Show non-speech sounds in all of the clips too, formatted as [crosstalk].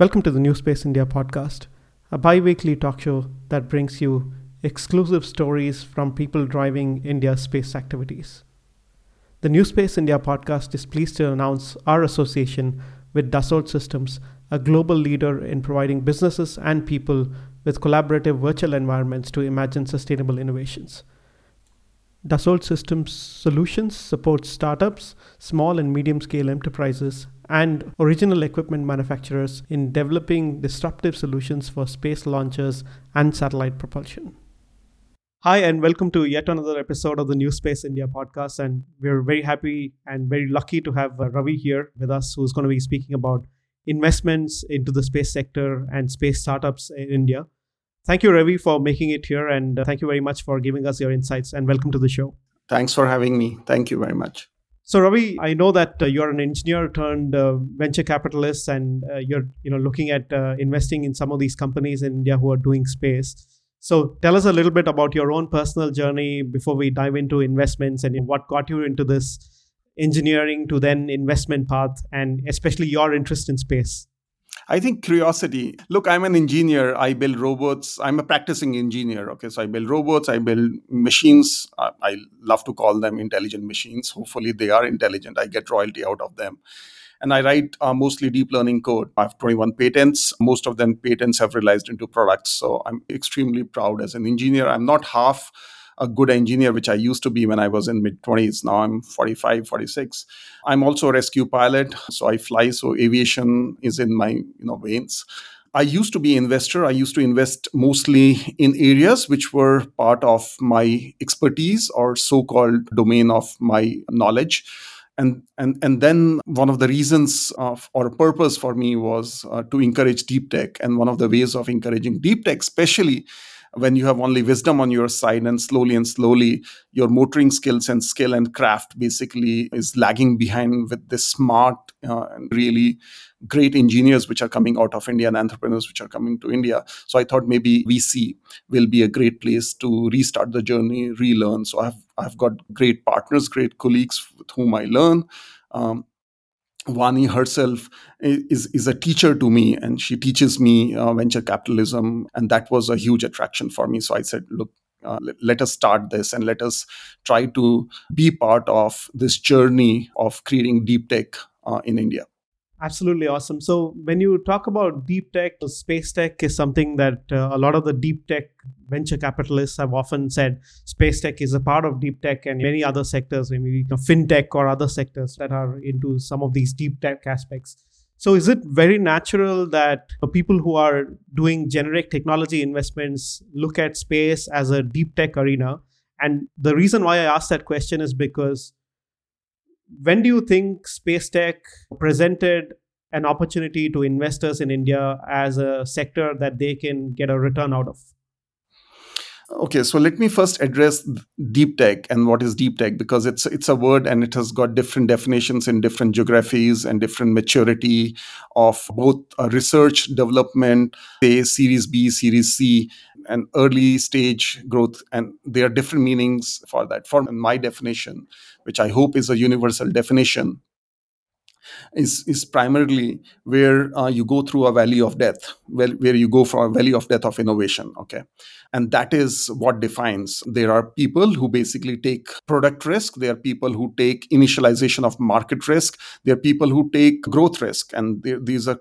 Welcome to the New Space India podcast, a bi weekly talk show that brings you exclusive stories from people driving India's space activities. The New Space India podcast is pleased to announce our association with Dassault Systems, a global leader in providing businesses and people with collaborative virtual environments to imagine sustainable innovations. Dassault Systems Solutions supports startups, small and medium scale enterprises, and original equipment manufacturers in developing disruptive solutions for space launchers and satellite propulsion. Hi, and welcome to yet another episode of the New Space India podcast. And we're very happy and very lucky to have uh, Ravi here with us, who's going to be speaking about investments into the space sector and space startups in India. Thank you, Ravi, for making it here. And uh, thank you very much for giving us your insights. And welcome to the show. Thanks for having me. Thank you very much. So Ravi, I know that uh, you're an engineer turned uh, venture capitalist, and uh, you're you know looking at uh, investing in some of these companies in India who are doing space. So tell us a little bit about your own personal journey before we dive into investments and what got you into this engineering to then investment path, and especially your interest in space. I think curiosity. Look, I'm an engineer. I build robots. I'm a practicing engineer. Okay, so I build robots. I build machines. I love to call them intelligent machines. Hopefully, they are intelligent. I get royalty out of them. And I write uh, mostly deep learning code. I have 21 patents. Most of them patents have realized into products. So I'm extremely proud as an engineer. I'm not half a good engineer, which I used to be when I was in mid 20s. Now I'm 45, 46. I'm also a rescue pilot, so I fly. So aviation is in my you know veins. I used to be investor. I used to invest mostly in areas which were part of my expertise or so-called domain of my knowledge. And, and, and then one of the reasons of, or purpose for me was uh, to encourage deep tech. And one of the ways of encouraging deep tech, especially when you have only wisdom on your side and slowly and slowly your motoring skills and skill and craft basically is lagging behind with this smart uh, and really great engineers which are coming out of India and entrepreneurs which are coming to India. So I thought maybe VC will be a great place to restart the journey, relearn. So I've I've got great partners, great colleagues with whom I learn. Um, Vani herself is, is a teacher to me and she teaches me uh, venture capitalism. And that was a huge attraction for me. So I said, look, uh, let, us start this and let us try to be part of this journey of creating deep tech uh, in India. Absolutely awesome. So, when you talk about deep tech, space tech is something that uh, a lot of the deep tech venture capitalists have often said space tech is a part of deep tech and many other sectors, maybe you know, fintech or other sectors that are into some of these deep tech aspects. So, is it very natural that people who are doing generic technology investments look at space as a deep tech arena? And the reason why I ask that question is because when do you think space tech presented an opportunity to investors in India as a sector that they can get a return out of? Okay, so let me first address deep tech and what is deep tech because it's it's a word and it has got different definitions in different geographies and different maturity of both uh, research development, say Series B, Series C, and early stage growth, and there are different meanings for that. For my definition, which I hope is a universal definition, is is primarily where uh, you go through a valley of death where, where you go for a valley of death of innovation okay? And that is what defines. There are people who basically take product risk. There are people who take initialization of market risk. There are people who take growth risk. And these are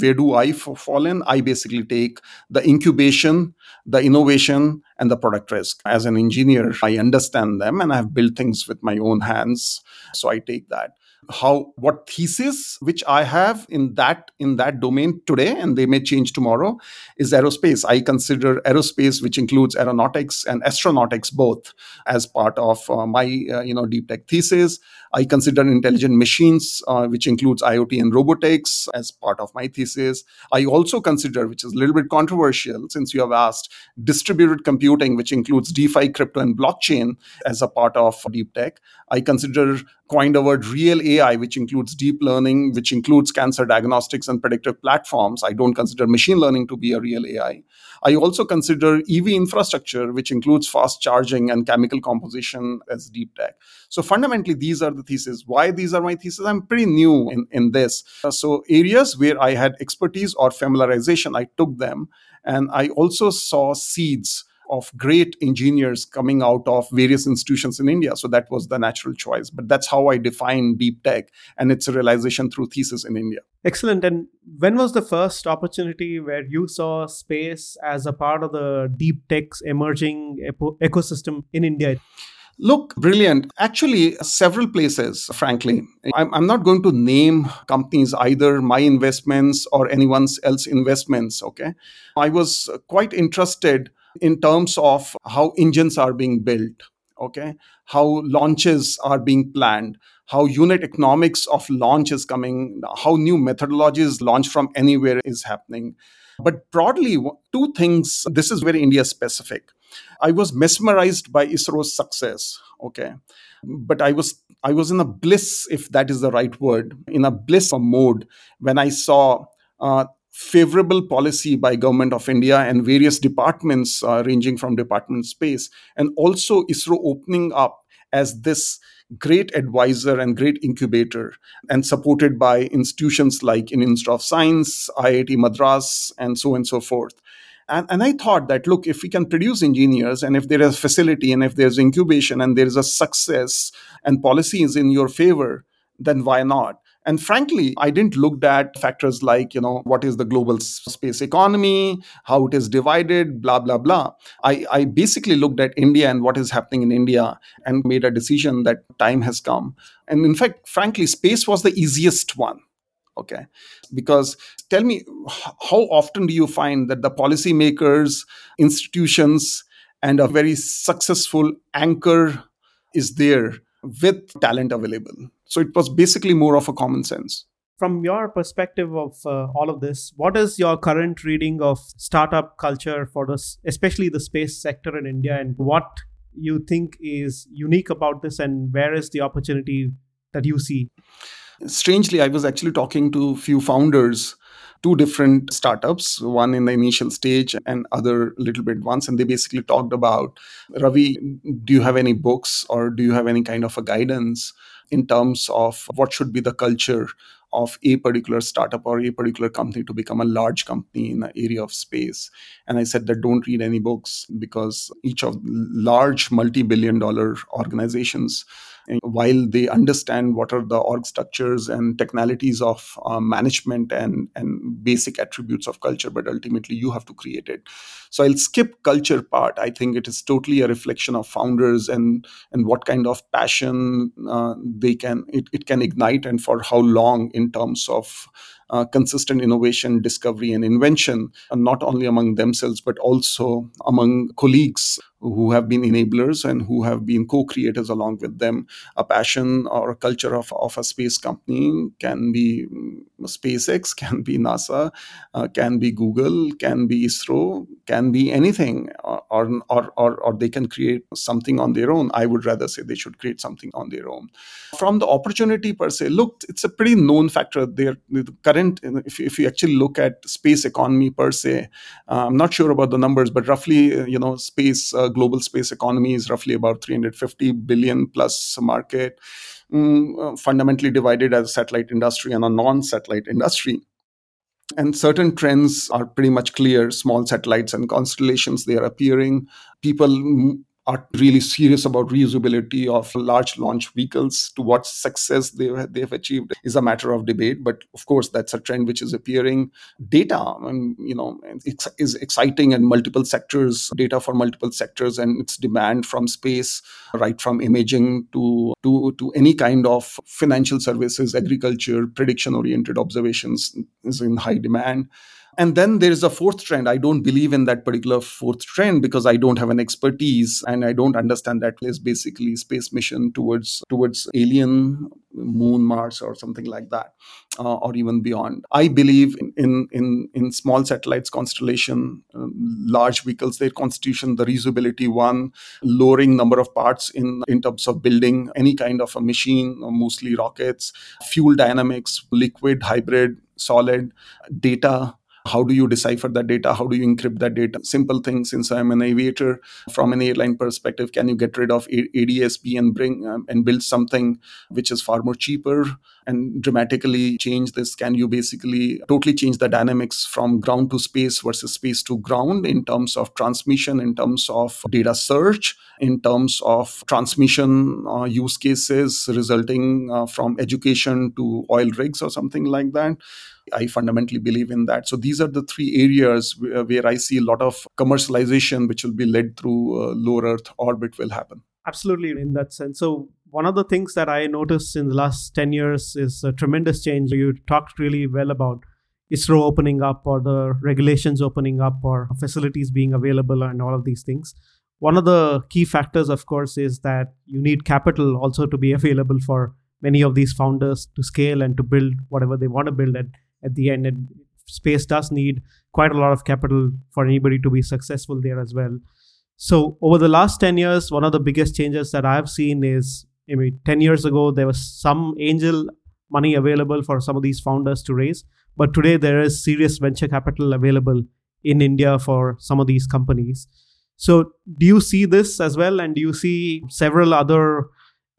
where do I fall in? I basically take the incubation, the innovation, and the product risk. As an engineer, I understand them and I've built things with my own hands. So I take that how what thesis which i have in that in that domain today and they may change tomorrow is aerospace. I consider aerospace which includes aeronautics and astronautics both as part of uh, my uh, you know deep tech thesis. I consider intelligent machines uh, which includes iot and robotics as part of my thesis. I also consider which is a little bit controversial since you have asked distributed computing which includes defi crypto and blockchain as a part of deep tech. I consider coined word real AI, which includes deep learning, which includes cancer diagnostics and predictive platforms. I don't consider machine learning to be a real AI. I also consider EV infrastructure, which includes fast charging and chemical composition as deep tech. So fundamentally, these are the theses. Why these are my theses? I'm pretty new in, in this. So areas where I had expertise or familiarization, I took them. And I also saw seeds of great engineers coming out of various institutions in India. So that was the natural choice. But that's how I define deep tech and its realization through thesis in India. Excellent. And when was the first opportunity where you saw space as a part of the deep tech's emerging ecosystem in India? Look, brilliant. Actually, several places, frankly. I'm, I'm, not going to name companies, either my investments or anyone else's investments. Okay. I was quite interested in terms of how engines are being built, okay, how launches are being planned, how unit economics of launch is coming, how new methodologies launch from anywhere is happening. But broadly, two things, this is very India specific. I was mesmerized by ISRO's success, okay. But I was I was in a bliss, if that is the right word, in a bliss mode when I saw uh, favorable policy by government of india and various departments uh, ranging from department space and also isro opening up as this great advisor and great incubator and supported by institutions like in institute of science iit madras and so on and so forth and, and i thought that look if we can produce engineers and if there is facility and if there's incubation and there is a success and policy is in your favor then why not and frankly, I didn't look at factors like, you know, what is the global space economy, how it is divided, blah, blah, blah. I, I basically looked at India and what is happening in India and made a decision that time has come. And in fact, frankly, space was the easiest one okay because tell me how often do you find that the policymakers institutions and a very successful anchor is there with talent available so it was basically more of a common sense. From your perspective of uh, all of this, what is your current reading of startup culture for this, especially the space sector in India, and what you think is unique about this, and where is the opportunity that you see? Strangely, I was actually talking to a few founders two different startups, one in the initial stage and other little bit once. And they basically talked about Ravi, do you have any books or do you have any kind of a guidance in terms of what should be the culture of a particular startup or a particular company to become a large company in an area of space. And I said that don't read any books because each of large multi billion dollar organizations while they understand what are the org structures and technicalities of uh, management and, and basic attributes of culture, but ultimately you have to create it. So I'll skip culture part. I think it is totally a reflection of founders and and what kind of passion uh, they can it, it can ignite and for how long in terms of uh, consistent innovation, discovery, and invention, and not only among themselves, but also among colleagues who have been enablers and who have been co-creators along with them. A passion or a culture of, of a space company can be mm, SpaceX, [laughs] can be NASA, uh, can be Google, can be ISRO, can be anything, or, or, or, or they can create something on their own. I would rather say they should create something on their own. From the opportunity per se, look, it's a pretty known factor. There, the current, if, if you actually look at space economy per se, uh, I'm not sure about the numbers, but roughly, uh, you know, space uh, global space economy is roughly about 350 billion plus market, mm, fundamentally divided as a satellite industry and a non-satellite industry. And certain trends are pretty much clear. Small satellites and constellations they are appearing. People are really serious about reusability of large launch vehicles to what success they, they have achieved is a matter of debate. But of course that's a trend which is appearing. Data and you know is exciting in multiple sectors data for multiple sectors and its demand from space right from imaging to to to any kind of financial services agriculture prediction oriented observations is in high demand and then there is a fourth trend. I don't believe in that particular fourth trend because I don't have an expertise and I don't understand that is basically space mission towards towards alien moon, Mars, or something like that, uh, or even beyond. I believe in in in, in small satellites constellation, um, large vehicles, their constitution, the reusability one, lowering number of parts in in terms of building any kind of a machine, mostly rockets, fuel dynamics, liquid, hybrid, solid, data how do you decipher that data? How do you encrypt that data? Simple things. Since I'm an aviator, from an airline perspective, can you get rid of ADSB and bring um, and build something which is far more cheaper and dramatically change this? Can you basically totally change the dynamics from ground to space versus space to ground in terms of transmission, in terms of data search, in terms of transmission uh, use cases resulting uh, from education to oil rigs or something like that? I fundamentally believe in that. So these are the three areas where, where I see a lot of commercialization, which will be led through uh, low Earth orbit, will happen. Absolutely, in that sense. So one of the things that I noticed in the last 10 years is a tremendous change. You talked really well about ISRO opening up or the regulations opening up or facilities being available and all of these things. One of the key factors, of course, is that you need capital also to be [laughs] available for many of these founders to scale and to build whatever they want to build. And at the end. And space does need quite a lot of capital for anybody to be successful there as well. So over the last 10 years, one of the biggest changes that I've seen is I mean, 10 years ago, there was some angel money available for some of these founders to raise. But today, there is serious venture capital available in India for some of these companies. So, do you see this as well? And do you see several other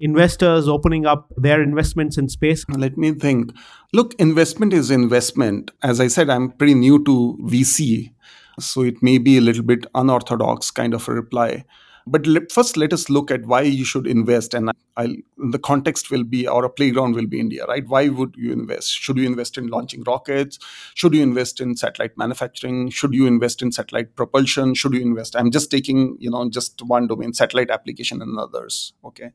investors opening up their investments in space? Let me think. Look, investment is investment. As I said, I'm pretty new to VC, so it may be a little bit unorthodox kind of a reply. But first, let us look at why you should invest. And I'll, the context will be, or a playground will be India, right? Why would you invest? Should you invest in launching rockets? Should you invest in satellite manufacturing? Should you invest in satellite propulsion? Should you invest? I'm just taking, you know, just one domain, satellite application and others. Okay.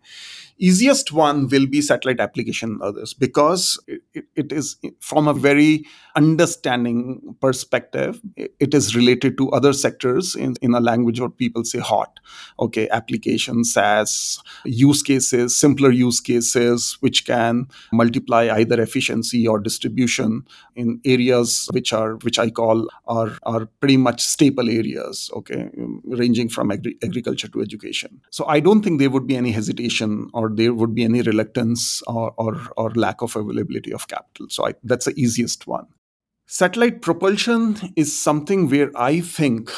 Easiest one will be satellite application and others because it, it is from a very understanding perspective, it is related to other sectors in, in a language where people say hot okay applications SaaS use cases simpler use cases which can multiply either efficiency or distribution in areas which are which i call are are pretty much staple areas okay um, ranging from agri- agriculture to education. So i don't think there would be any hesitation or there would be any reluctance or or, or lack of availability of capital. So I, that's the easiest one. Satellite propulsion is something where i think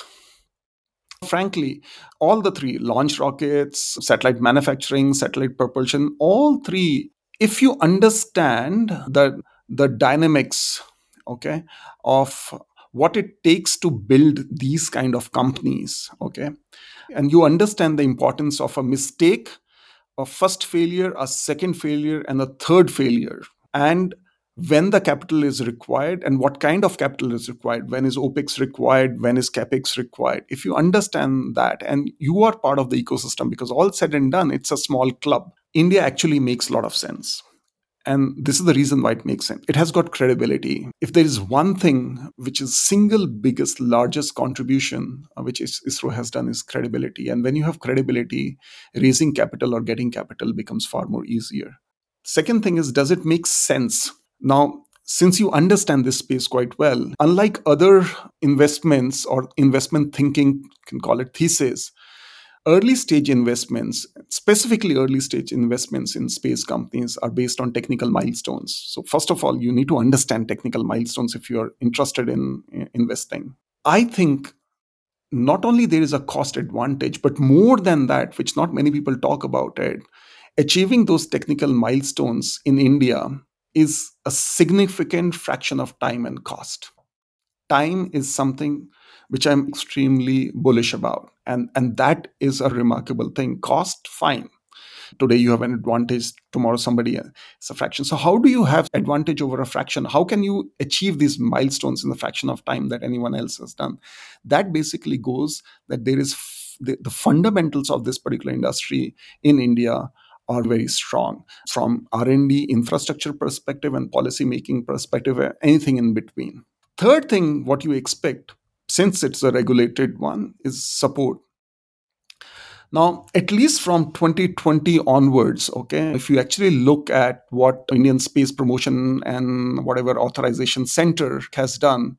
Frankly, all the three launch rockets, satellite manufacturing, satellite propulsion, all three, if you understand the, the dynamics, okay, of what it takes to build these kind of companies, okay, and you understand the importance of a mistake, a first failure, a second failure, and a third failure, and when the capital is required and what kind of capital is required. When is opex required? When is capex required? If you understand that and you are part of the ecosystem because all said and done it's a small club. India actually makes a lot of sense. And this is the reason why it makes sense. It has got credibility. If there is one thing which is single biggest largest contribution uh, which is, isro has done is credibility. And when you have credibility raising capital or getting capital becomes far more easier. Second thing is does it make sense now, since you understand this space quite well, unlike other investments or investment thinking, can call it thesis, early stage investments, specifically early stage investments in space companies, are based on technical milestones. So, first of all, you need to understand technical milestones if you're interested in investing. I think not only there is a cost advantage, but more than that, which not many people talk about it, achieving those technical milestones in India is a significant fraction of time and cost. Time is something which I'm extremely bullish about. And, and that is a remarkable thing. Cost, fine. Today you have an advantage, tomorrow somebody else. It's a fraction. So, how do you have advantage over a fraction? How can you achieve these milestones in the fraction of time that anyone else has done? That basically goes that there is f- the, the fundamentals of this particular industry in India are very strong from r&d infrastructure perspective and policy making perspective uh, anything in between Third thing, what you expect, since it's a regulated one, is support. Now, at least from 2020 onwards, okay, if you actually look at what Indian Space Promotion and whatever authorization center has done,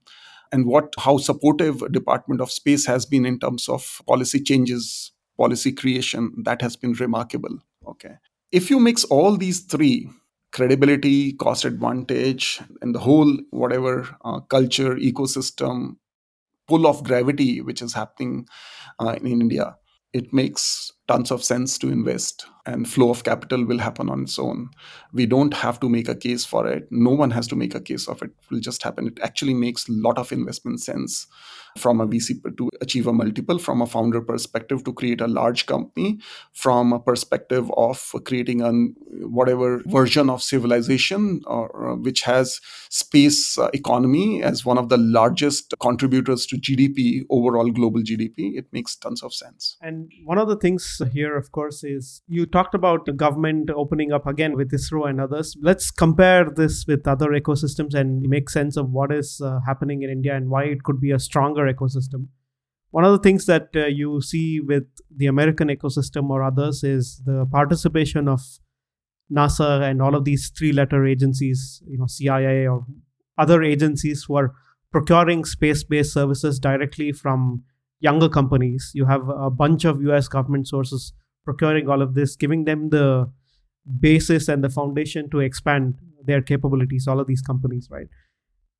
and what how supportive Department of Space has been in terms of policy changes, policy creation, that has been remarkable. Okay. If you mix all these three, credibility, cost advantage, and the whole whatever uh, culture, ecosystem, pull of gravity which is happening uh, in India, it makes tons of sense to invest and flow of capital will happen on its own. We don't have to make a case for it. No one has to make a case of it. It will just happen. It actually makes a lot of investment sense from a vc to achieve a multiple from a founder perspective to create a large company from a perspective of creating a whatever version of civilization or uh, which has space uh, economy as one of the largest contributors to gdp overall global gdp it makes tons of sense. And one of the things here of course is you talked about the government opening up again with ISRO and others. Let's compare this with other ecosystems and make sense of what is uh, happening in India and why it could be a stronger ecosystem. One of the things that uh, you see with the American ecosystem or others is the participation of NASA and all of these three letter agencies, you know, CIA or other agencies who are procuring space based services directly from younger companies. You have a bunch of US government sources procuring all of this, giving them the basis and the foundation to expand their capabilities, all of these companies, right?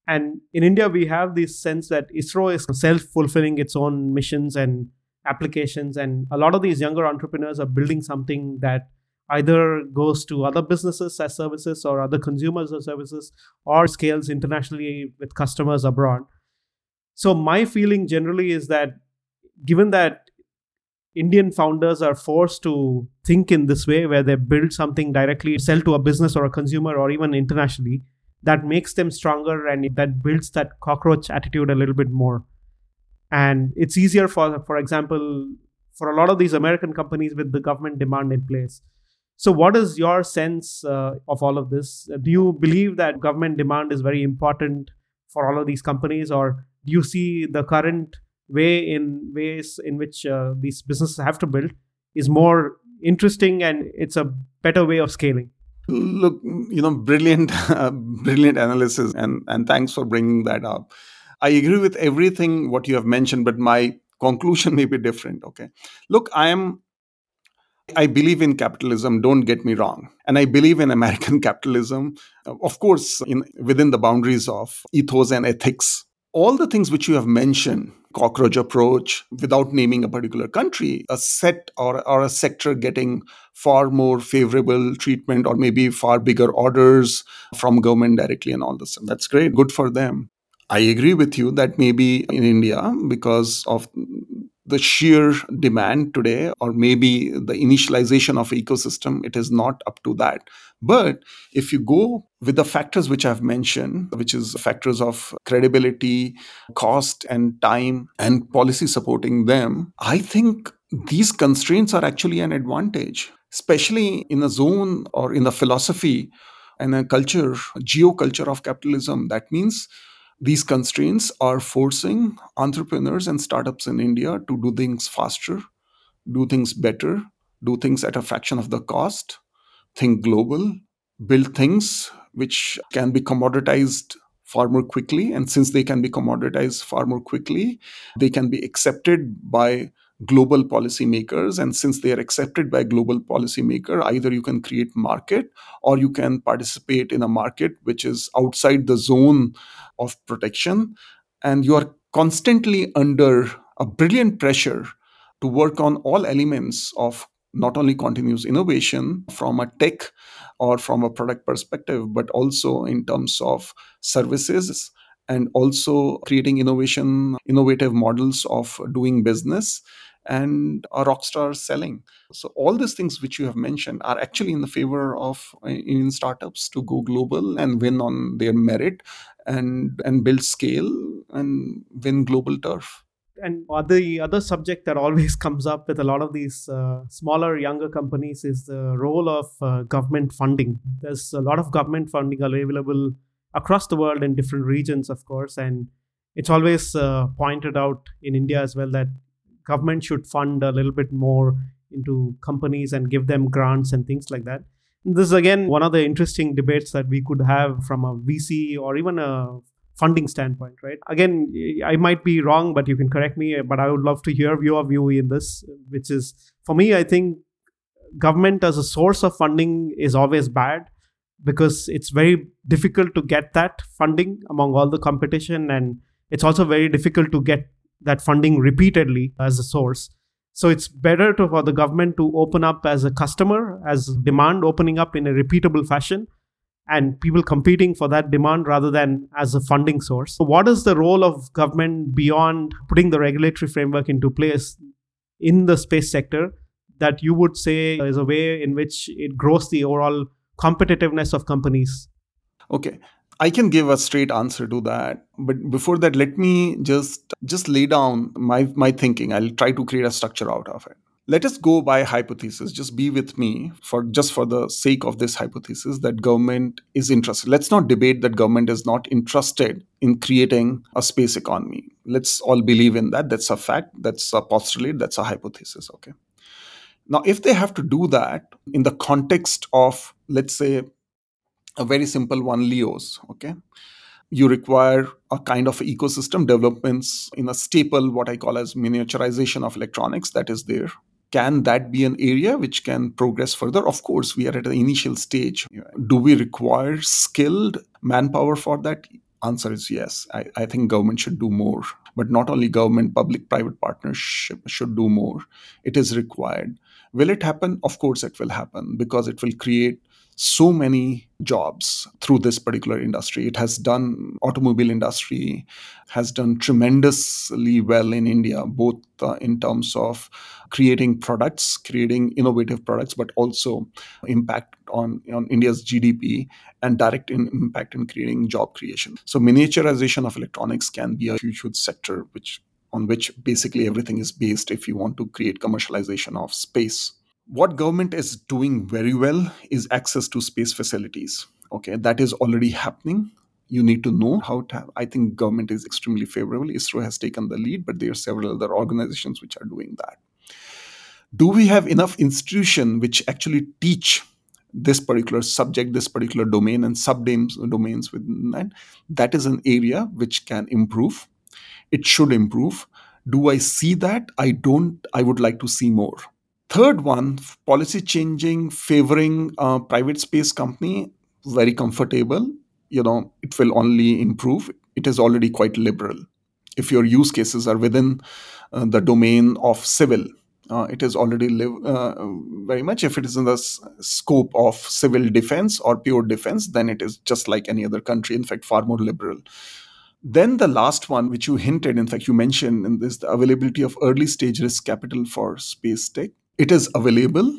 And in India, we have this sense that ISRO is self fulfilling its own missions and applications. And a lot of these younger entrepreneurs are building something that either goes to other businesses as services or other consumers as services or scales internationally with customers abroad. So, my feeling generally is that given that Indian founders are forced to think in this way, where they build something directly, sell to a business or a consumer or even internationally, that makes them stronger and that builds that cockroach attitude a little bit more. And it's easier for, for example, for a lot of these American companies with the government demand in place. So, what is your sense uh, of all of this? Do you believe that government demand is very important for all of these companies, or do you see the current way in ways in which uh, these businesses have to build is more interesting and it's a better way of scaling look you know brilliant uh, [laughs] brilliant analysis and and thanks for bringing that up i agree with everything what you have mentioned but my conclusion [laughs] may be different okay look i am I believe in capitalism, don't get me wrong. And I believe in American [laughs] capitalism, of course, in, within the boundaries of ethos and ethics. All the things which you have mentioned cockroach approach without naming a particular country, a set or, or a sector getting far more favorable treatment or maybe far bigger orders from government directly and all this. That's great, good for them. I agree with you that maybe in India, because of the sheer demand today or maybe the initialization of ecosystem it is not up to that. But if you go with the factors which i've mentioned which is factors of credibility cost and time and policy supporting them i think these constraints are actually an advantage especially in a zone or in the philosophy and a culture geoculture of capitalism. That means these constraints are forcing entrepreneurs and startups in India to do things faster, do things better, do things at a fraction of the cost, think global, build things which can be commoditized far more quickly. And since they can be commoditized far more quickly, they can be accepted by global policymakers and since they are accepted by global policymaker either you can create market or you can participate in a market which is outside the zone of protection and you are constantly under a brilliant pressure to work on all elements of not only continuous innovation from a tech or from a product perspective but also in terms of services and also creating innovation innovative models of doing business and a rock star selling. So all these things which you have mentioned are actually in the favor of uh, Indian startups to go global and win on their merit and and build scale and win global turf. And the other subject that always [laughs] comes up with a lot of these uh, smaller, younger companies is the role of uh, government funding. There's a lot of government funding available across the world in different regions, of course, and it's always uh, pointed out in India as well that government should fund a little bit more into companies and give them grants and things like that. This is again one of the interesting debates that we could have from a VC or even a funding standpoint, right? Again, I might be wrong, but you can correct me. But I would love to hear your view in this, which is for me, I think government as a source of funding is always bad because it's very difficult to get that funding among all the competition and it's also very difficult to get that funding repeatedly as a source so it's better to, for the government to open up as a customer as demand opening up in a repeatable fashion and people competing for that demand rather than as a funding source so what is the role of government beyond putting the regulatory framework into place in the space sector that you would say is a way in which it grows the overall competitiveness of companies? Okay. I can give a straight answer to that. But before that, let me just just lay down my, my thinking. I'll try to create a structure out of it. Let us go by hypothesis. Just be with me for just for the sake of this hypothesis that government is interested. Let's not debate that government is not interested in creating a space economy. Let's all believe in that. That's a fact. That's a postulate. That's a hypothesis. Okay. Now, if they have to do that in the context of, let's say, a very simple one, LEOs, okay? You require a kind of ecosystem developments in a staple, what I call as miniaturization of electronics that is there. Can that be an area which can progress further? Of course, we are at the initial stage. Do we require skilled manpower for that? Answer is yes. I, I think government should do more. But not only government, public private partnership should do more. It is required Will it happen? Of course, it will happen because it will create so many jobs through this particular industry it has done automobile industry has done tremendously well in india both uh, in terms of creating products creating innovative products but also impact on, on india's gdp and direct in, impact in creating job creation so miniaturization of electronics can be a huge, huge sector which on which basically everything is based if you want to create commercialization of space. What government is doing very well is access to space facilities. Okay, that is already happening. You need to know how to have. I think government is extremely favorable. ISRO has taken the lead, but there are several other organizations which are doing that. Do we have enough institution which actually teach this particular subject, this particular domain, and subdomains within that? That is an area which can improve it should improve. Do I see that? I don't. I would like to see more. Third one, policy changing, favoring a private space company, very comfortable. You know, it will only improve. It is already quite liberal. If your use cases are within uh, the domain of civil, uh, it is already uh, very much. If it is in the s- scope of civil defense or pure defense, then it is just like any other country. In fact, far more liberal. Then the last one, which you hinted, in fact, you mentioned in this, the availability of early stage risk capital for space tech. It is available,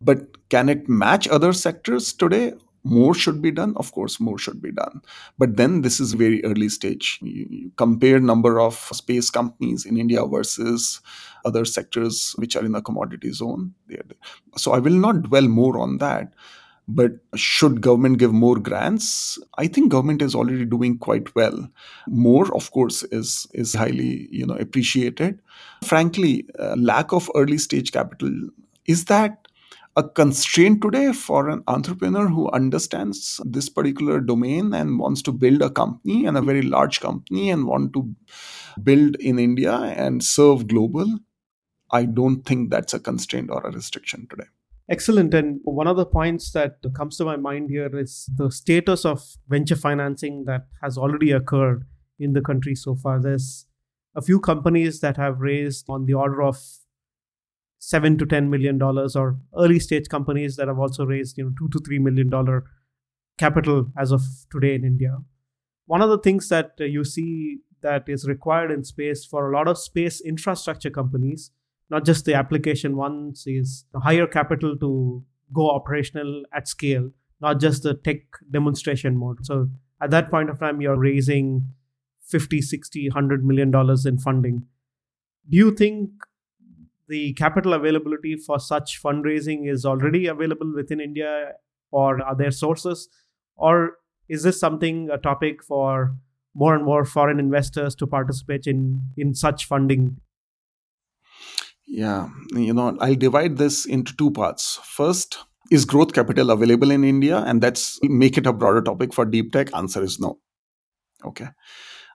but can it match other sectors today? More should be done. Of course, more should be done. But then this is very early stage. You, compare number of space companies in India versus other sectors which are in the commodity zone. So I will not dwell more on that but should government give more grants? I think government is already doing quite well. More of course is is highly you know appreciated. Frankly uh, lack of early stage capital is that a constraint today for an entrepreneur who understands this particular domain and wants to build a company and a very large company and want to build in india and serve global? I don't think that's a constraint or a restriction today Excellent. And one of the points that comes to my mind here is the status of venture financing that has already occurred in the country so far. There's a few companies that have raised on the order of seven to ten million dollars, or early stage companies that have also raised, you know, two to three million dollar capital as of today in India. One of the things that uh, you see that is required in space for a lot of space infrastructure companies not just the application ones is higher capital to go operational at scale not just the tech demonstration mode. So at that point of time you're raising 50 60 100 million dollars in funding. Do you think the capital availability for such fundraising is already available within india or are there sources? Or is this something a topic for more and more foreign investors to participate in in such funding yeah you know i'll divide this into two parts. First is growth capital available in india? And that's make it a broader topic for deep tech? Answer is no. Okay.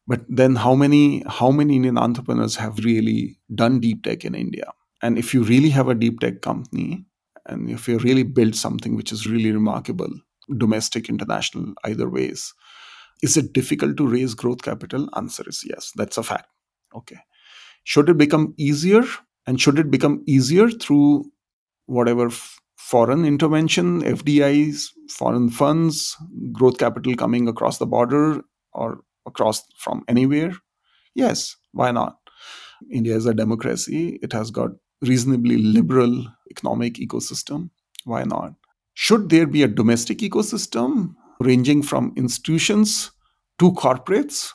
But then how many how many indian entrepreneurs have really done deep tech in india? And if you really have a deep tech company and if you really build something which is really remarkable domestic international either ways is it difficult to raise growth capital? Answer is yes. That's a fact. Okay. Should it become easier and should it become easier through whatever f- foreign intervention fdis foreign funds growth capital coming across the border or across from anywhere? Yes why not? India is a democracy. It has got reasonably liberal economic ecosystem. Why not? Should there be a domestic ecosystem ranging from institutions to corporates?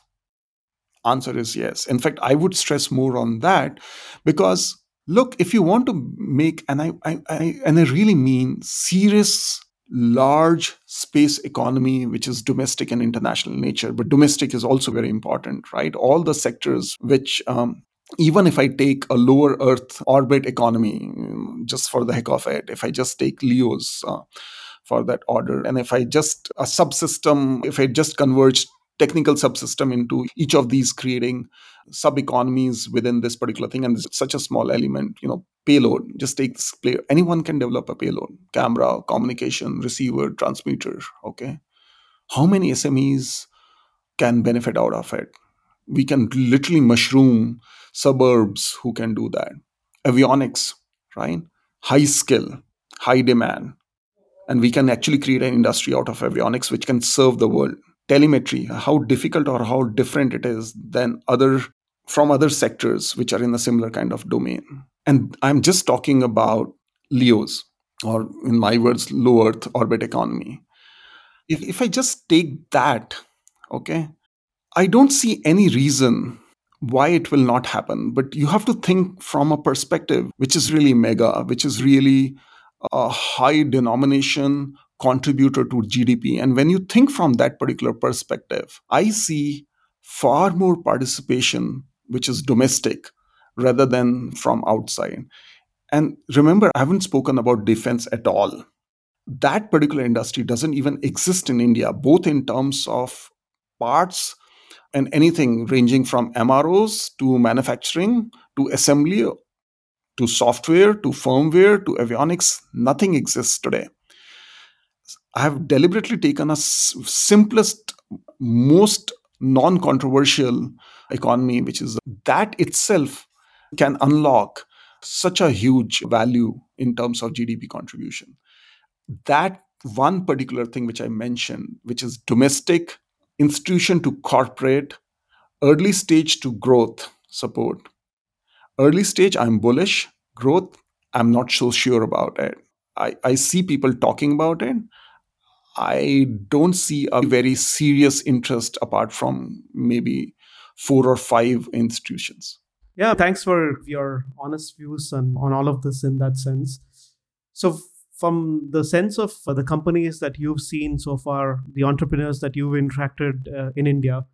Answer is yes. In fact, I would stress more on that because look, if you want to make, and I, I, I and I really mean serious large space economy which is domestic and international nature but domestic is also very important right? All the sectors which um, even if I take a lower Earth orbit economy, just for the heck of it, if I just take LEOs uh, for that order, and if I just a subsystem, if I just converge technical subsystem into each of these creating sub economies within this particular thing. And it's such a small element you know payload. Just take this player. Anyone can develop a payload. Camera communication receiver transmitter okay? How many smes can benefit out of it? We can literally mushroom suburbs who can do that. Avionics right? High skill high demand. And we can actually create an industry out of avionics which can serve the world telemetry how difficult or how different it is than other from other sectors which are in a similar kind of domain and i'm just talking about leos or in my words low earth orbit economy if, if i just take that okay I don't see any reason why it will not happen. But you have to think from a perspective which is really mega, which is really a high denomination contributor to GDP. And when you think from that particular perspective, I see far more participation, which is domestic, rather than from outside. And remember, I haven't spoken about defense at all. That particular industry doesn't even exist in India, both in terms of parts and anything ranging from MROs to manufacturing to assembly to software to firmware to avionics, nothing exists today. I have deliberately taken a s- simplest, most non controversial economy, which is that itself can unlock such a huge value in terms of GDP contribution. That one particular thing which I mentioned, which is domestic institution to corporate, early stage to growth support. Early stage, I'm bullish. Growth, I'm not so sure about it. I, I see people talking about it. I don't see a very serious interest apart from maybe four or five institutions. Yeah, thanks for your honest views on, on all of this in that sense. So, from the sense of the companies that you've seen so far, the entrepreneurs that you've interacted uh, in India,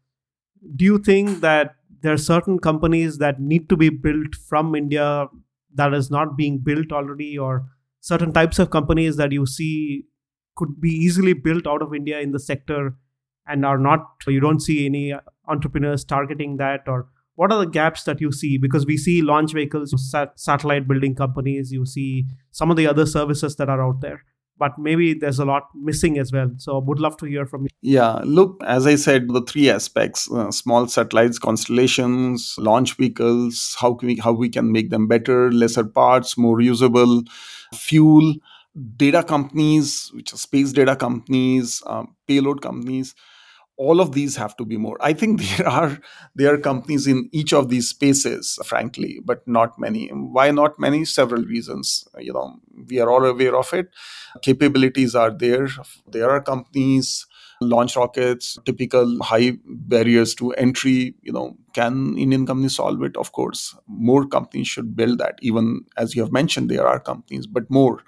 do you think that there are certain companies that need to be built from India that is not being built already, or certain types of companies that you see could be easily built out of India in the sector and are not, you don't see any entrepreneurs targeting that, or what are the gaps that you see? Because we see launch vehicles sat- satellite building companies you see some of the other services that are out there but maybe there's a lot missing as well. So would love to hear from you. Yeah look as i said the three aspects uh, small satellites constellations launch vehicles how can we how we can make them better lesser parts more usable fuel data companies which are space data companies um, payload companies all of these have to be more. I think [laughs] there are there are companies in each of these spaces frankly but not many. Why not many? Several reasons. You know we are all aware of it. Capabilities are there. There are companies launch rockets typical high barriers to entry you know can indian companies solve it? Of course. More companies should build that. Even as you have mentioned there are companies but more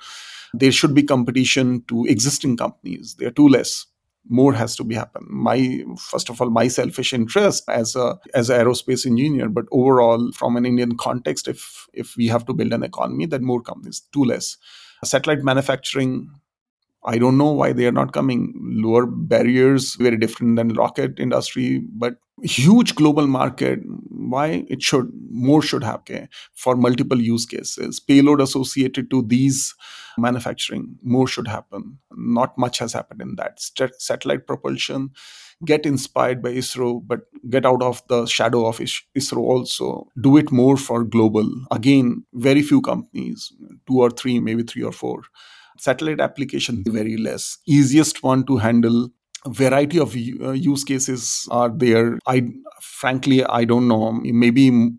there should be competition to existing companies they are too less more has to be happen my first of all my selfish interest as a as an aerospace engineer but overall from an indian context if if we have to build an economy then more companies too less satellite manufacturing I don't know why they are not coming. Lower barriers, very different than rocket industry, but huge global market. Why it should more should happen for multiple use cases. Payload associated to these manufacturing more should happen. Not much has happened in that. St- satellite propulsion, get inspired by ISRO, but get out of the shadow of ISRO also. Do it more for global. Again, very few companies, two or three, maybe three or four satellite application very less easiest one to handle variety of uh, use cases are there i frankly i don't know maybe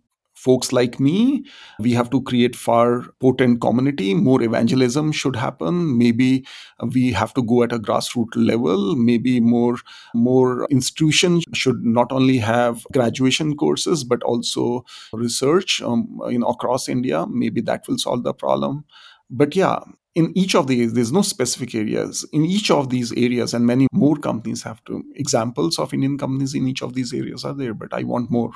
folks like me we have to create far potent community. More evangelism should happen. Maybe we have to go at a grassroots level. Maybe more more institutions should not only have graduation courses but also research um, across india. Maybe that will solve the problem. But yeah in each of these there's no specific areas. In each of these areas and many more companies have to examples of indian companies in each of these areas are there but i want more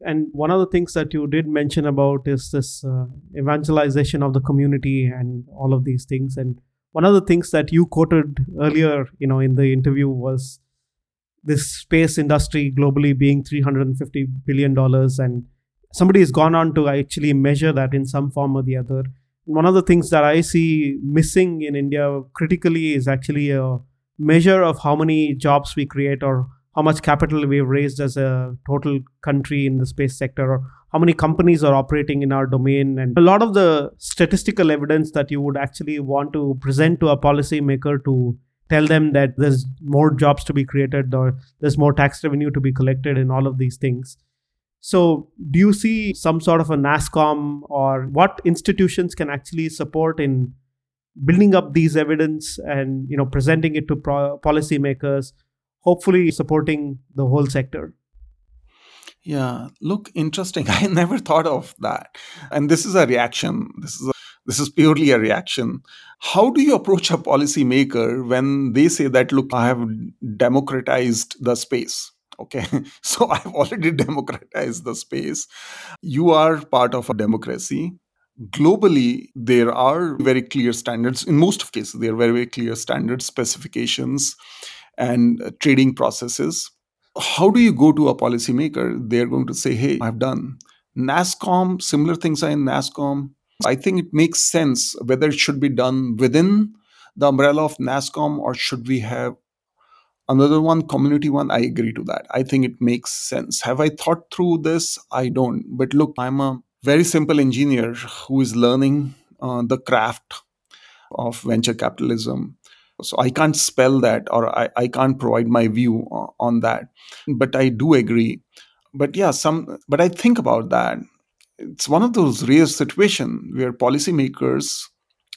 and one of the things that you did mention about is this uh, evangelization of the community and all of these things. And one of the things that you quoted earlier you know in the interview was this space industry globally being 350 billion dollars and somebody has gone on to actually measure that in some form or the other. One of the things that I see missing in India critically is actually a measure of how many jobs we create or how much capital we've raised as a total country in the space sector or how many companies are operating in our domain and a lot of the statistical evidence that you would actually want to present to a policymaker to tell them that there's more jobs to be created or there's more tax revenue to be collected and all of these things. So, do you see some sort of a NASSCOM or what institutions can actually support in building up these evidence and you know presenting it to pro- policymakers, hopefully supporting the whole sector? Yeah, look, interesting. [laughs] I never thought of that, and this is a reaction. This is a, this is purely a reaction. How do you approach a policymaker when they say that, look, I have democratized the space? okay [laughs] so [laughs] i've already democratized the space you are part of a democracy globally there are very clear standards in most of cases there are very, very clear standards specifications and trading processes how do you go to a policymaker? They're going to say hey i've done. NASSCOM, similar things are in NASSCOM. i think it makes sense whether it should be done within the umbrella of NASSCOM or should we have another one community one. I agree to that. I think it makes sense. Have i thought through this? I don't. But look i'm a very simple engineer who is learning uh, the craft of venture capitalism so i can't spell that or I, I can't provide my view on that but i do agree but yeah some but i think about that it's one of those rare situations where policymakers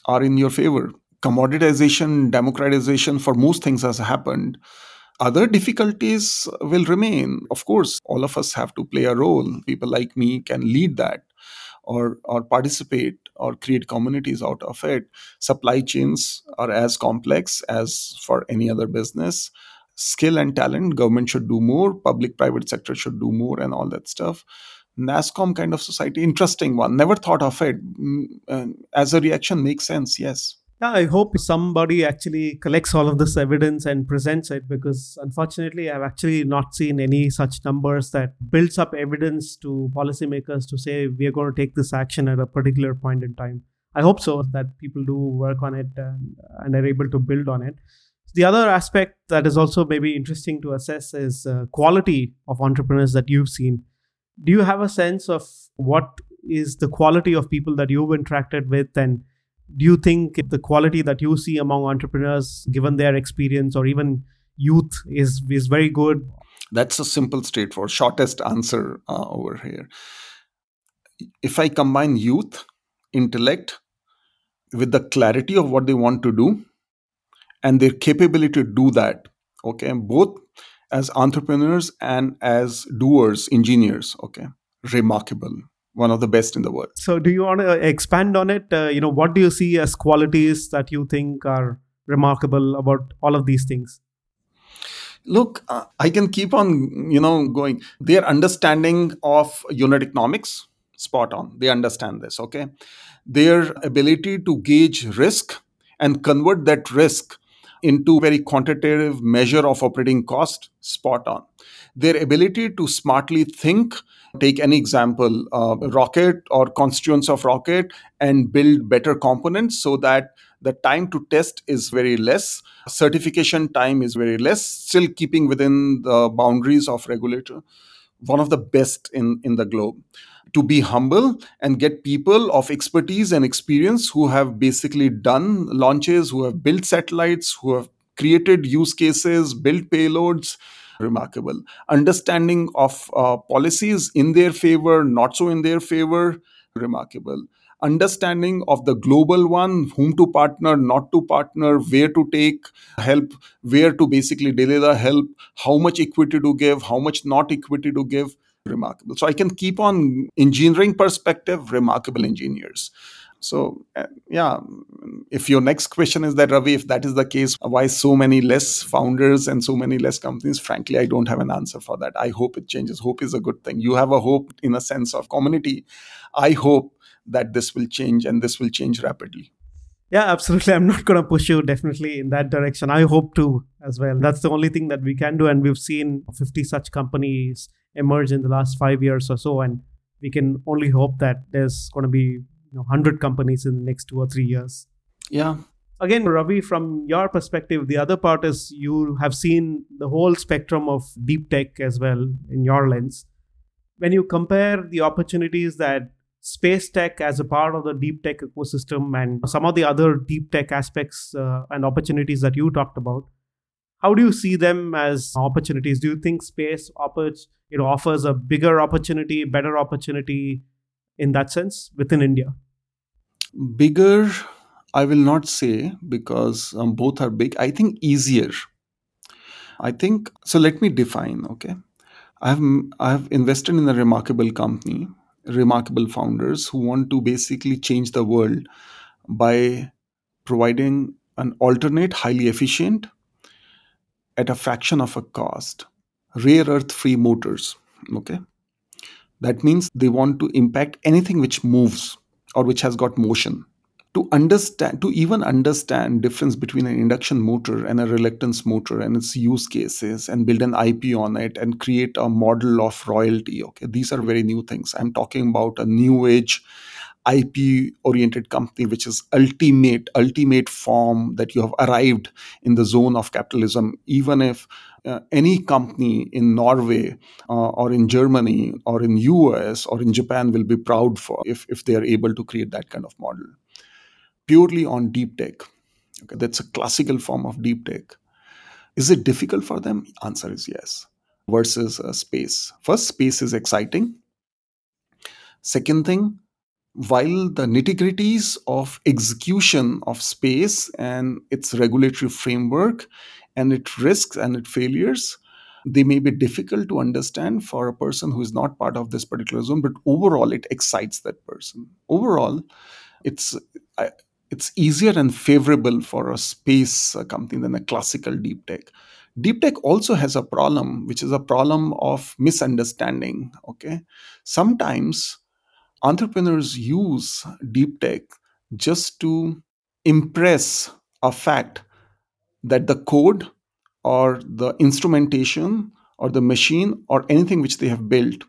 are in your favor commoditization, democratization for most things has happened. Other difficulties will remain. Of course, all of us have to play a role. People like me can lead that or, or participate or create communities out of it. Supply chains are as complex as for any other business. Skill and talent, government should do more, public private sector should do more, and all that stuff. NASSCOM kind of society, interesting one. Never thought of it. Mm, as a reaction, makes sense, yes. Yeah, I hope somebody actually collects all of this evidence and presents it because unfortunately, I've actually not seen any such numbers that builds up evidence to policymakers to say we are going to take this action at a particular point in time. I hope so that people do work on it and, and are able to build on it. The other aspect that is also maybe interesting to assess is uh, quality of entrepreneurs that you've seen. Do you have a sense of what is the quality of people that you've interacted with and do you think the quality that you see among entrepreneurs given their experience or even youth is is very good? That's a simple straightforward shortest answer uh, over here. If i combine youth intellect with the clarity of what they want to do and their capability to do that okay both as entrepreneurs and as doers engineers okay remarkable one of the best in the world. So, do you want to expand on it? Uh, you know, what do you see as qualities that you think are remarkable about all of these things? Look, uh, I can keep on, you know, going. Their understanding of unit economics, spot on. They understand this, okay? Their ability to gauge risk and convert that risk into very quantitative measure of operating cost, spot on. Their ability to smartly think, take any example, uh, rocket or constituents of rocket, and build better components so that the time to test is very less certification time is very less still keeping within the boundaries of regulator one of the best in in the globe. To be humble and get people of expertise and experience who have basically done launches who have built satellites who have created use cases built payloads remarkable. Understanding of uh, policies in their favor not so in their favor remarkable understanding of the global one whom to partner not to partner where to take help where to basically delay the help how much equity to give how much not equity to give. Remarkable. So i can keep on engineering perspective remarkable engineers. So uh, yeah if your next question is that ravi if that is the case why so many less founders and so many less companies? Frankly i don't have an answer for that. I hope it changes. Hope is a good thing. You have a hope in a sense of community. I hope that this will change and this will change rapidly. Yeah, absolutely. [laughs] I'm not going to push you definitely in that direction. I hope to as well. That's the only thing that we can do. And we've seen 50 such companies emerge in the last five years or so. And we can only hope that there's going to be you know, 100 companies in the next two or three years. Yeah. Again, Ravi, from your perspective, the other part is you have seen the whole spectrum of deep tech as well in your lens. When you compare the opportunities that space tech as a part of the deep tech ecosystem and some of the other deep tech aspects uh, and opportunities that you talked about how do you see them as opportunities? Do you think space offers you know offers a bigger opportunity better opportunity in that sense within india? Bigger i will not say because um, both are big. I think easier. I think so let me define okay? I have i have invested in a remarkable company remarkable founders who want to basically change the world by providing an alternate, highly efficient, at a fraction of a cost, rare earth free motors. Okay. That means they want to impact anything which moves or which has got motion to understand to even understand difference between an induction motor and a reluctance motor and its use cases and build an ip on it and create a model of royalty okay? These are very new things. I'm talking about a new age ip oriented company which is ultimate ultimate form that you have arrived in the zone of capitalism. Even if uh, any company in norway uh, or in germany or in us or in japan will be proud for if, if they are able to create that kind of model purely on deep tech. Okay, that's a classical form of deep tech. Is it difficult for them? Answer is yes. Versus uh, space. First, space is exciting. Second thing, while the nitty gritties of execution of space and its regulatory framework and its risks and its failures, they may be difficult to understand for a person who is not part of this particular zone, but overall, it excites that person. Overall, it's it's easier and favorable for a space uh, company than a classical deep tech. Deep tech also has a problem which is a problem of misunderstanding okay? Sometimes entrepreneurs use deep tech just to impress a fact that the code or the instrumentation or the machine or anything which they have built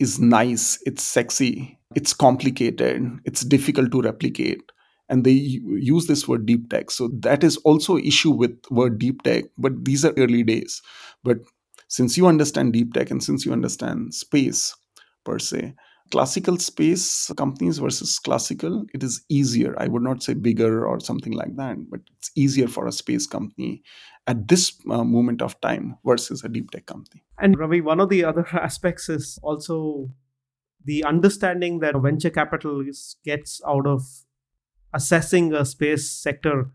is nice it's sexy it's complicated it's difficult to replicate and they use this word deep tech. So that is also issue with word deep tech but these are early days. But since you understand deep tech and since you understand space per se classical space companies versus classical it is easier. I would not say bigger or something like that but it's easier for a space company at this uh, moment of time versus a deep tech company. And ravi one of the other [laughs] aspects is also the understanding that venture capital gets out of assessing a space sector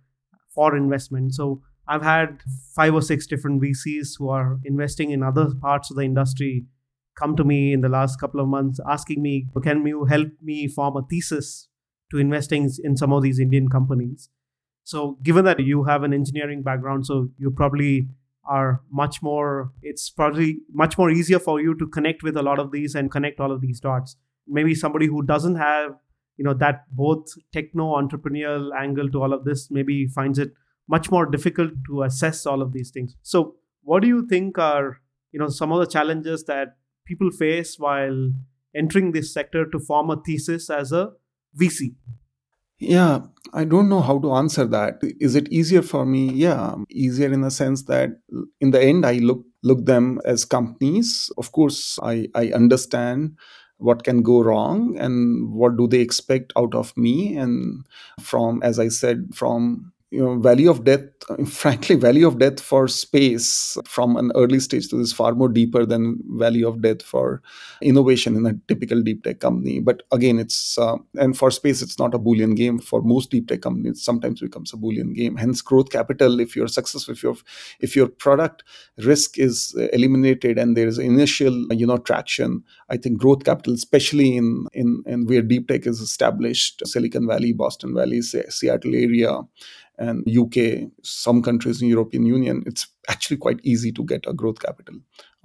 for investment. So I've had five or six different VCs who are investing in other parts of the industry come to me in the last couple of months asking me, can you help me form a thesis to investing in some of these Indian companies? So, given that you have an engineering background, so you probably are much more it's probably much more easier for you to connect with a lot of these and connect all of these dots maybe somebody who doesn't have you know that both techno entrepreneurial angle to all of this maybe finds it much more difficult to assess all of these things so what do you think are you know some of the challenges that people face while entering this sector to form a thesis as a vc yeah, I don't know how to answer that. Is it easier for me? Yeah, easier in the sense that in the end I look look them as companies. Of course, I I understand what can go wrong and what do they expect out of me. And from as I said from you know valley of death [laughs] frankly valley of death for space from an early stage to this far more deeper than valley of death for innovation in a typical deep tech company. But again it's uh, and for space it's not a boolean game. For most deep tech companies sometimes becomes a boolean game. Hence growth capital if you're successful if your if your product risk is eliminated and there is initial you know traction i think growth capital especially in in, in where deep tech is established silicon valley boston valley seattle area and UK, some countries in European Union, it's actually quite easy to get a growth capital.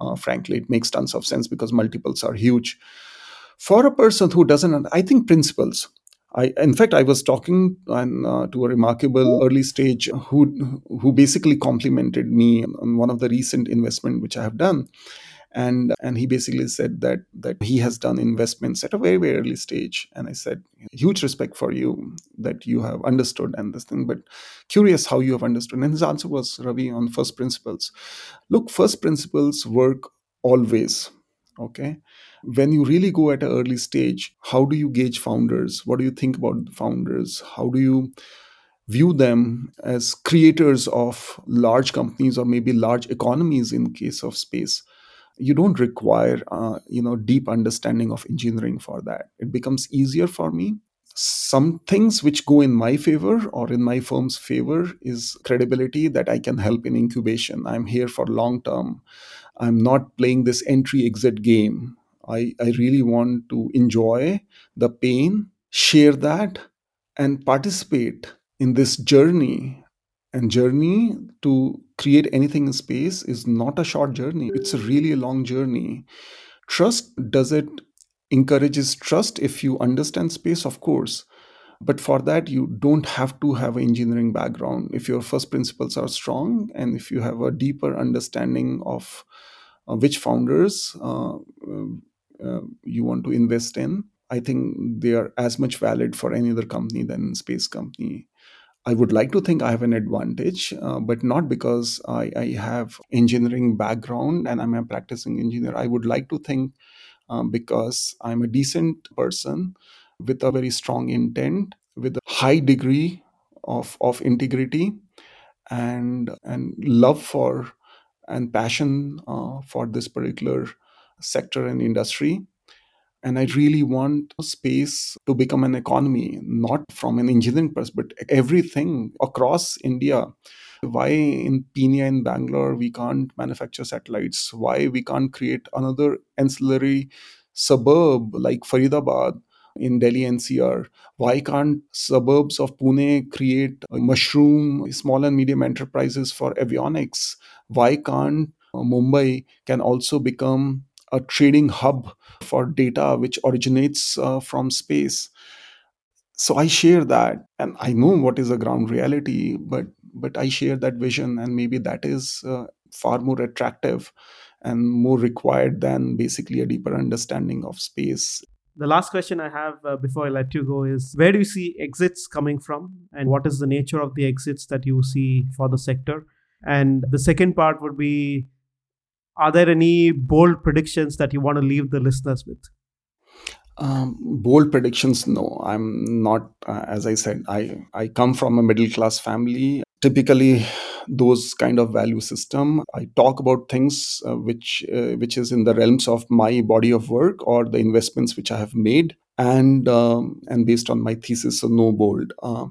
Uh, frankly, it makes tons of sense because multiples are huge. For a person who doesn't, I think principles. I, in fact, I was talking uh, to a remarkable early stage who who basically complimented me on one of the recent investment which I have done, and and he basically said that that he has done investments at a very very early stage. And i said huge respect for you that you have understood and this thing but curious how you have understood. And his answer was ravi on first principles. Look first principles work always okay? When you really go at an early stage how do you gauge founders? What do you think about founders? How do you view them as creators of large companies or maybe large economies in case of space you don't require uh, you know deep understanding of engineering for that. It becomes easier for me. Some things which go in my favor or in my firm's favor is credibility that i can help in incubation. I'm here for long term. I'm not playing this entry exit game. I, I really want to enjoy the pain share that and participate in this journey and journey to create anything in space is not a short journey. It's a really long journey. Trust does it encourages trust if you understand space of course. But for that you don't have to have an engineering background if your first principles are strong and if you have a deeper understanding of uh, which founders uh, uh, you want to invest in. I think they are as much valid for any other company than space company I would like to think I have an advantage, uh, but not because I, I, have engineering background and I'm a practicing engineer. I would like to think um, because I'm a decent person with a very strong intent, with a high degree of, of integrity and and love for and passion uh, for this particular sector and industry and I really want space to become an economy, not from an engineering perspective, but everything across India. Why in Peenya in Bangalore we can't manufacture satellites? Why we can't create another ancillary suburb like Faridabad in Delhi NCR? Why can't suburbs of Pune create mushroom small and medium enterprises for avionics? Why can't Mumbai can also become a trading hub for data which originates uh, from space. So i share that and i know what is the ground reality but but i share that vision and maybe that is uh, far more attractive and more required than basically a deeper understanding of space. The last question i have uh, before i let you go is where do you see exits coming from and what is the nature of the exits that you see for the sector? And the second part would be are there any bold predictions that you want to leave the listeners with? Um, bold predictions, no. I'm not. Uh, as I said, I I come from a middle class family. Typically, those kind of value system. I talk about things uh, which uh, which is in the realms of my body of work or the investments which I have made, and um, and based on my thesis, so no bold. Uh,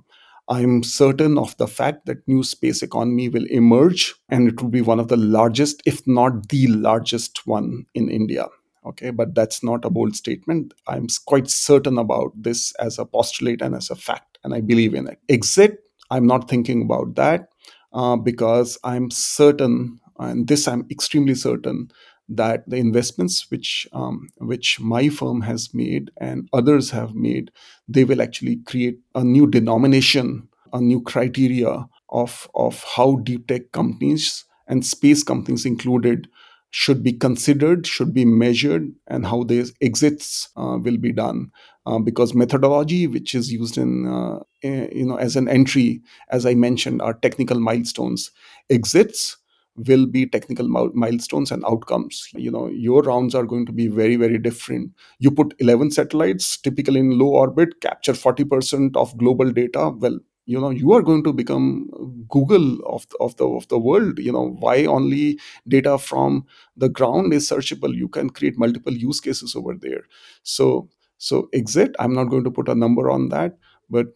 I'm certain of the fact that new space economy will emerge and it will be one of the largest, if not the largest one in India. Okay, but that's not a bold statement. I'm quite certain about this as a postulate and as a fact, and I believe in it. Exit, I'm not thinking about that uh, because I'm certain and this I'm extremely certain that the investments which um, which my firm has made and others have made, they will actually create a new denomination, a new criteria of of how deep tech companies and space companies included should be considered, should be measured, and how their exits uh, will be done. Uh, because methodology, which is used in, uh, eh, you know, as an entry, as I mentioned, are technical milestones. Exits will be technical milestones and outcomes. You know your rounds are going to be very very different. You put 11 satellites typically in low orbit capture 40% of global data. Well you know you are going to become google of, of the of the world. You know why only data from the ground is searchable? You can create multiple use cases over there. So so exit i'm not going to put a number on that but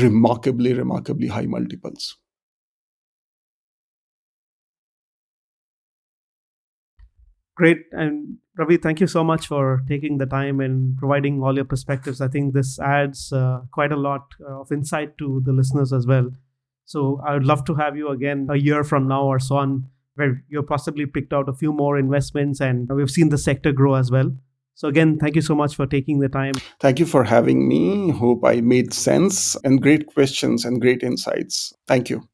remarkably remarkably high multiples Great. And Ravi, thank you so much for taking the time and providing all your perspectives. I think this adds uh, quite a lot uh, of insight to the listeners as well. So I would love to have you again a year from now or so on, where you've possibly picked out a few more investments and we've seen the sector grow as well. So again, thank you so much for taking the time. Thank you for having me. Hope I made sense and great questions and great insights. Thank you.